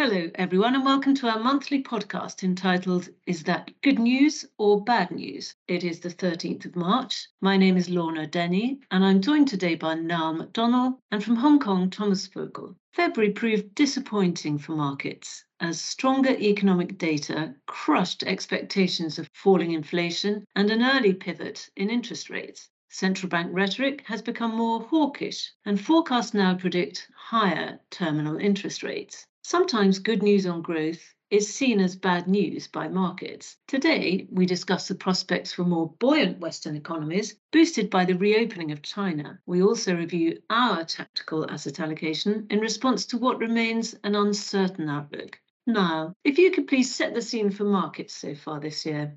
Hello, everyone, and welcome to our monthly podcast entitled Is That Good News or Bad News? It is the 13th of March. My name is Lorna Denny, and I'm joined today by Niall McDonnell and from Hong Kong, Thomas Vogl. February proved disappointing for markets as stronger economic data crushed expectations of falling inflation and an early pivot in interest rates. Central bank rhetoric has become more hawkish, and forecasts now predict higher terminal interest rates. Sometimes good news on growth is seen as bad news by markets. Today, we discuss the prospects for more buoyant Western economies, boosted by the reopening of China. We also review our tactical asset allocation in response to what remains an uncertain outlook. Niall, if you could please set the scene for markets so far this year.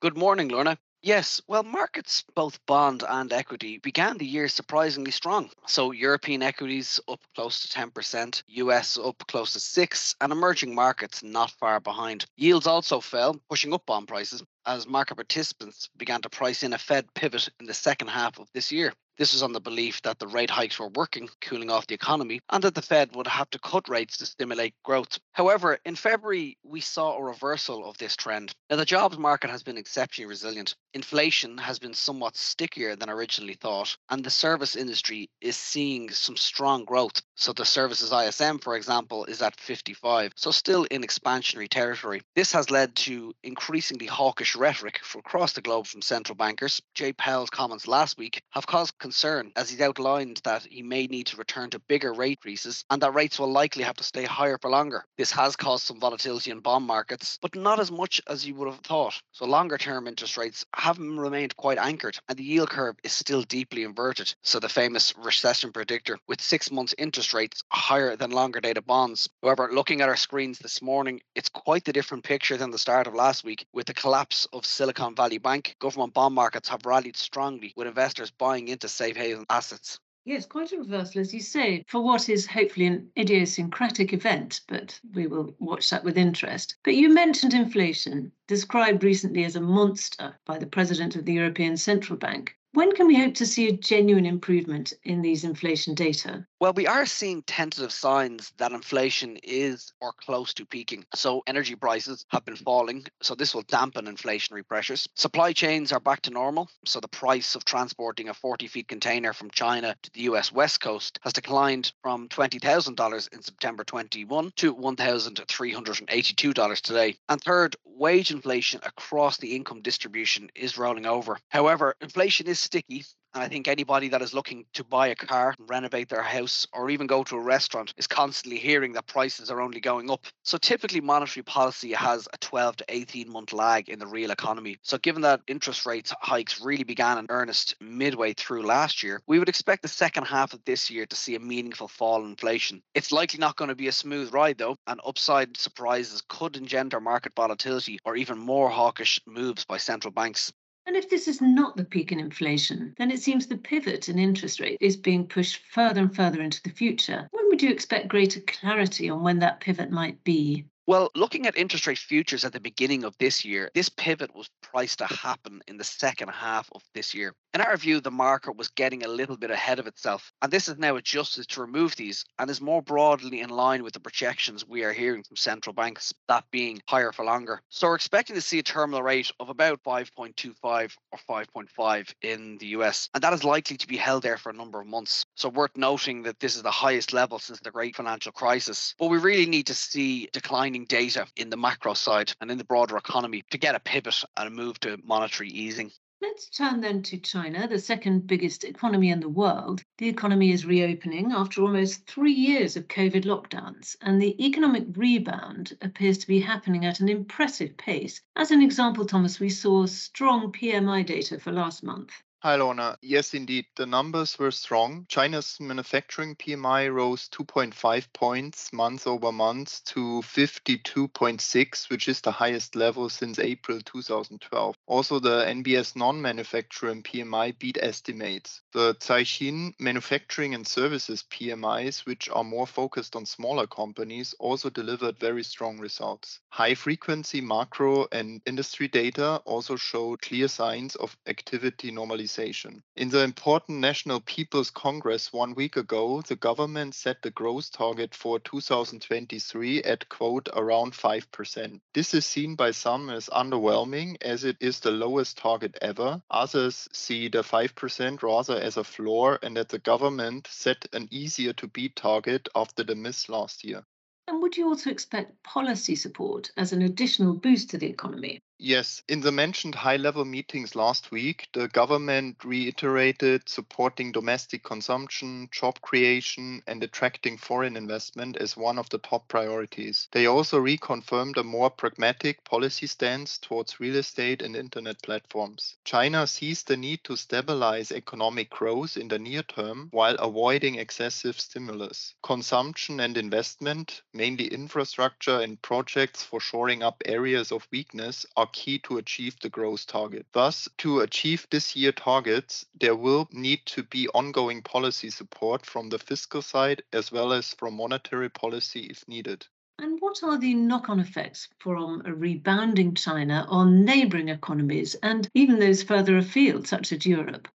Good morning, Lorna. Yes, well, markets, both bond and equity, began the year surprisingly strong. So, European equities up close to 10%, US up close to 6 and emerging markets not far behind. Yields also fell, pushing up bond prices as market participants began to price in a Fed pivot in the second half of this year. This was on the belief that the rate hikes were working, cooling off the economy, and that the Fed would have to cut rates to stimulate growth. However, in February, we saw a reversal of this trend. Now, the jobs market has been exceptionally resilient. Inflation has been somewhat stickier than originally thought, and the service industry is seeing some strong growth. So, the services ISM, for example, is at 55, so still in expansionary territory. This has led to increasingly hawkish rhetoric from across the globe from central bankers. Jay Powell's comments last week have caused concern as he's outlined that he may need to return to bigger rate increases and that rates will likely have to stay higher for longer. This has caused some volatility in bond markets, but not as much as you would have thought. So longer term interest rates have remained quite anchored and the yield curve is still deeply inverted. So the famous recession predictor with six months interest rates higher than longer dated bonds. However, looking at our screens this morning, it's quite the different picture than the start of last week with the collapse of Silicon Valley Bank. Government bond markets have rallied strongly with investors buying into safe haven assets. Yes, quite a reversal, as you say, for what is hopefully an idiosyncratic event, but we will watch that with interest. But you mentioned inflation, described recently as a monster by the president of the European Central Bank. When can we hope to see a genuine improvement in these inflation data? Well, we are seeing tentative signs that inflation is or close to peaking. So, energy prices have been falling, so this will dampen inflationary pressures. Supply chains are back to normal, so the price of transporting a 40 feet container from China to the US West Coast has declined from $20,000 in September 21 to $1,382 today. And third, wage inflation across the income distribution is rolling over. However, inflation is sticky and I think anybody that is looking to buy a car, renovate their house, or even go to a restaurant is constantly hearing that prices are only going up. So typically, monetary policy has a 12 to 18 month lag in the real economy. So given that interest rate hikes really began in earnest midway through last year, we would expect the second half of this year to see a meaningful fall in inflation. It's likely not going to be a smooth ride though, and upside surprises could engender market volatility or even more hawkish moves by central banks. And if this is not the peak in inflation, then it seems the pivot in interest rate is being pushed further and further into the future. When would you expect greater clarity on when that pivot might be? Well, looking at interest rate futures at the beginning of this year, this pivot was priced to happen in the second half of this year. In our view, the market was getting a little bit ahead of itself, and this is now adjusted to remove these and is more broadly in line with the projections we are hearing from central banks, that being higher for longer. So we're expecting to see a terminal rate of about 5.25 or 5.5 in the US, and that is likely to be held there for a number of months. So worth noting that this is the highest level since the great financial crisis. But we really need to see declining data in the macro side and in the broader economy to get a pivot and a move to monetary easing. Let's turn then to China, the second biggest economy in the world. The economy is reopening after almost three years of COVID lockdowns, and the economic rebound appears to be happening at an impressive pace. As an example, Thomas, we saw strong PMI data for last month. Hi, Lorna. Yes, indeed, the numbers were strong. China's manufacturing PMI rose 2.5 points month over month to 52.6, which is the highest level since April 2012. Also, the NBS non-manufacturing PMI beat estimates. The Caixin manufacturing and services PMIs, which are more focused on smaller companies, also delivered very strong results. High frequency macro and industry data also showed clear signs of activity normalization globalization. In the important National People's Congress one week ago, the government set the growth target for 2023 at quote around 5%. This is seen by some as underwhelming as it is the lowest target ever. Others see the 5% rather as a floor and that the government set an easier to beat target after the miss last year. And would you also expect policy support as an additional boost to the economy? Yes, in the mentioned high level meetings last week, the government reiterated supporting domestic consumption, job creation, and attracting foreign investment as one of the top priorities. They also reconfirmed a more pragmatic policy stance towards real estate and internet platforms. China sees the need to stabilize economic growth in the near term while avoiding excessive stimulus. Consumption and investment, mainly infrastructure and projects for shoring up areas of weakness, are are key to achieve the growth target. Thus, to achieve this year targets, there will need to be ongoing policy support from the fiscal side as well as from monetary policy if needed. And what are the knock on effects from a rebounding China on neighbouring economies and even those further afield, such as Europe?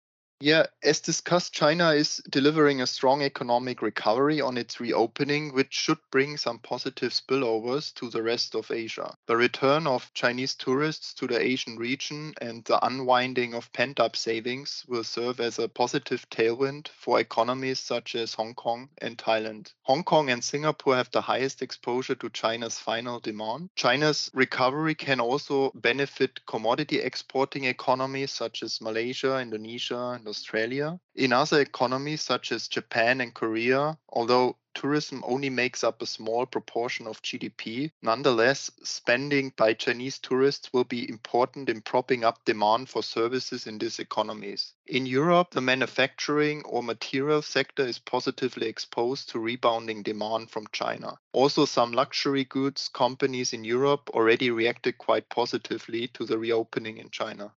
Yeah, as discussed, China is delivering a strong economic recovery on its reopening, which should bring some positive spillovers to the rest of Asia. The return of Chinese tourists to the Asian region and the unwinding of pent up savings will serve as a positive tailwind for economies such as Hong Kong and Thailand. Hong Kong and Singapore have the highest exposure to China's final demand. China's recovery can also benefit commodity exporting economies such as Malaysia, Indonesia, and Australia. In other economies such as Japan and Korea, although tourism only makes up a small proportion of GDP, nonetheless, spending by Chinese tourists will be important in propping up demand for services in these economies. In Europe, the manufacturing or material sector is positively exposed to rebounding demand from China. Also, some luxury goods companies in Europe already reacted quite positively to the reopening in China.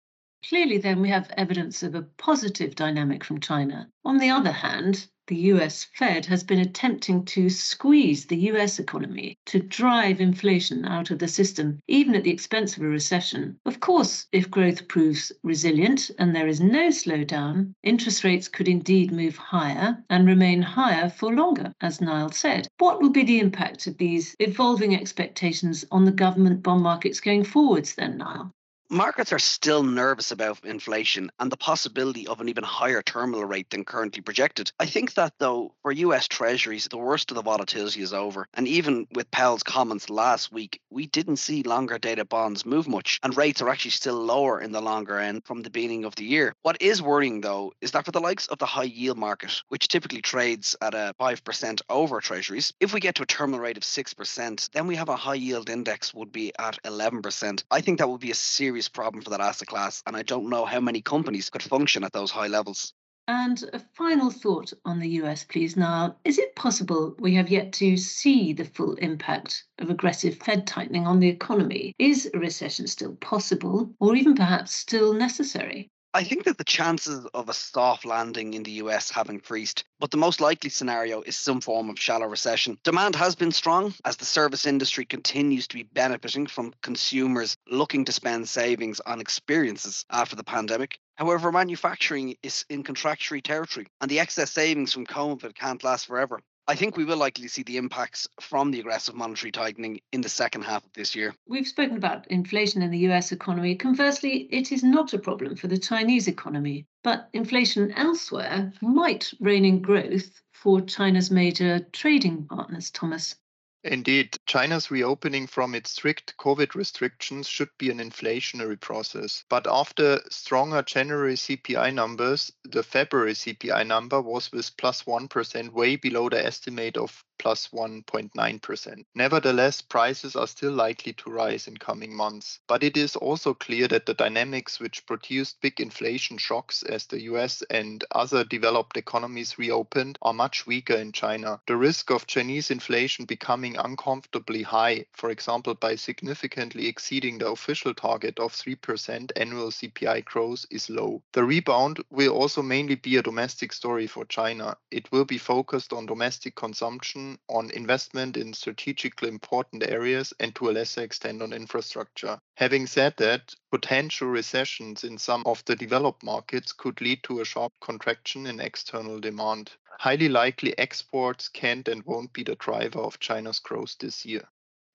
Clearly, then, we have evidence of a positive dynamic from China. On the other hand, the US Fed has been attempting to squeeze the US economy to drive inflation out of the system, even at the expense of a recession. Of course, if growth proves resilient and there is no slowdown, interest rates could indeed move higher and remain higher for longer, as Niall said. What will be the impact of these evolving expectations on the government bond markets going forwards, then, Niall? Markets are still nervous about inflation and the possibility of an even higher terminal rate than currently projected. I think that, though, for US Treasuries, the worst of the volatility is over. And even with Powell's comments last week, we didn't see longer dated bonds move much, and rates are actually still lower in the longer end from the beginning of the year. What is worrying, though, is that for the likes of the high yield market, which typically trades at a 5% over Treasuries, if we get to a terminal rate of 6%, then we have a high yield index would be at 11%. I think that would be a serious serious problem for that asset class. And I don't know how many companies could function at those high levels. And a final thought on the US, please, Niall. Is it possible we have yet to see the full impact of aggressive Fed tightening on the economy? Is a recession still possible, or even perhaps still necessary? I think that the chances of a soft landing in the US have increased, but the most likely scenario is some form of shallow recession. Demand has been strong as the service industry continues to be benefiting from consumers looking to spend savings on experiences after the pandemic. However, manufacturing is in contractionary territory, and the excess savings from COVID can't last forever. I think we will likely see the impacts from the aggressive monetary tightening in the second half of this year. We've spoken about inflation in the US economy. Conversely, it is not a problem for the Chinese economy, but inflation elsewhere might rein in growth for China's major trading partners, Thomas. Indeed, China's reopening from its strict COVID restrictions should be an inflationary process. But after stronger January CPI numbers, the February CPI number was with plus 1 way below the estimate of plus 1.9%. Nevertheless, prices are still likely to rise in coming months. But it is also clear that the dynamics which produced big inflation shocks as the US and other developed economies reopened are much weaker in China. The risk of Chinese inflation becoming uncomfortably high, for example, by significantly exceeding the official target of 3% annual CPI growth, is low. The rebound will also mainly be a domestic story for China. It will be focused on domestic consumption attention on investment in strategically important areas and to a lesser extent on infrastructure. Having said that, potential recessions in some of the developed markets could lead to a sharp contraction in external demand. Highly likely exports can't and won't be the driver of China's growth this year.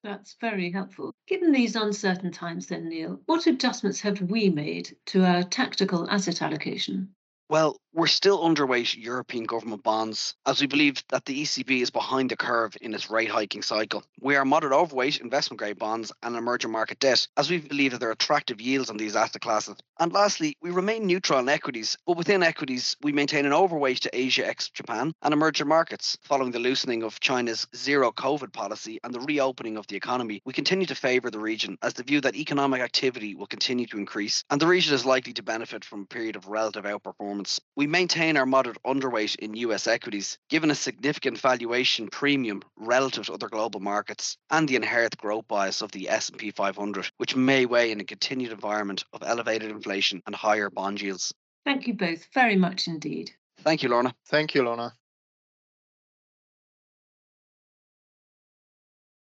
That's very helpful. Given these uncertain times, then, Niall, what adjustments have we made to our tactical asset allocation? Well, we're still underweight European government bonds as we believe that the ECB is behind the curve in its rate hiking cycle. We are moderate overweight investment grade bonds and emerging market debt as we believe that there are attractive yields on these asset classes. And lastly, we remain neutral in equities, but within equities, we maintain an overweight to Asia ex Japan and emerging markets. Following the loosening of China's zero COVID policy and the reopening of the economy, we continue to favour the region as the view that economic activity will continue to increase and the region is likely to benefit from a period of relative outperformance performance. We maintain our moderate underweight in US equities, given a significant valuation premium relative to other global markets and the inherent growth bias of the S&P 500, which may weigh in a continued environment of elevated inflation and higher bond yields. Thank you both very much indeed. Thank you, Lorna. Thank you, Lorna.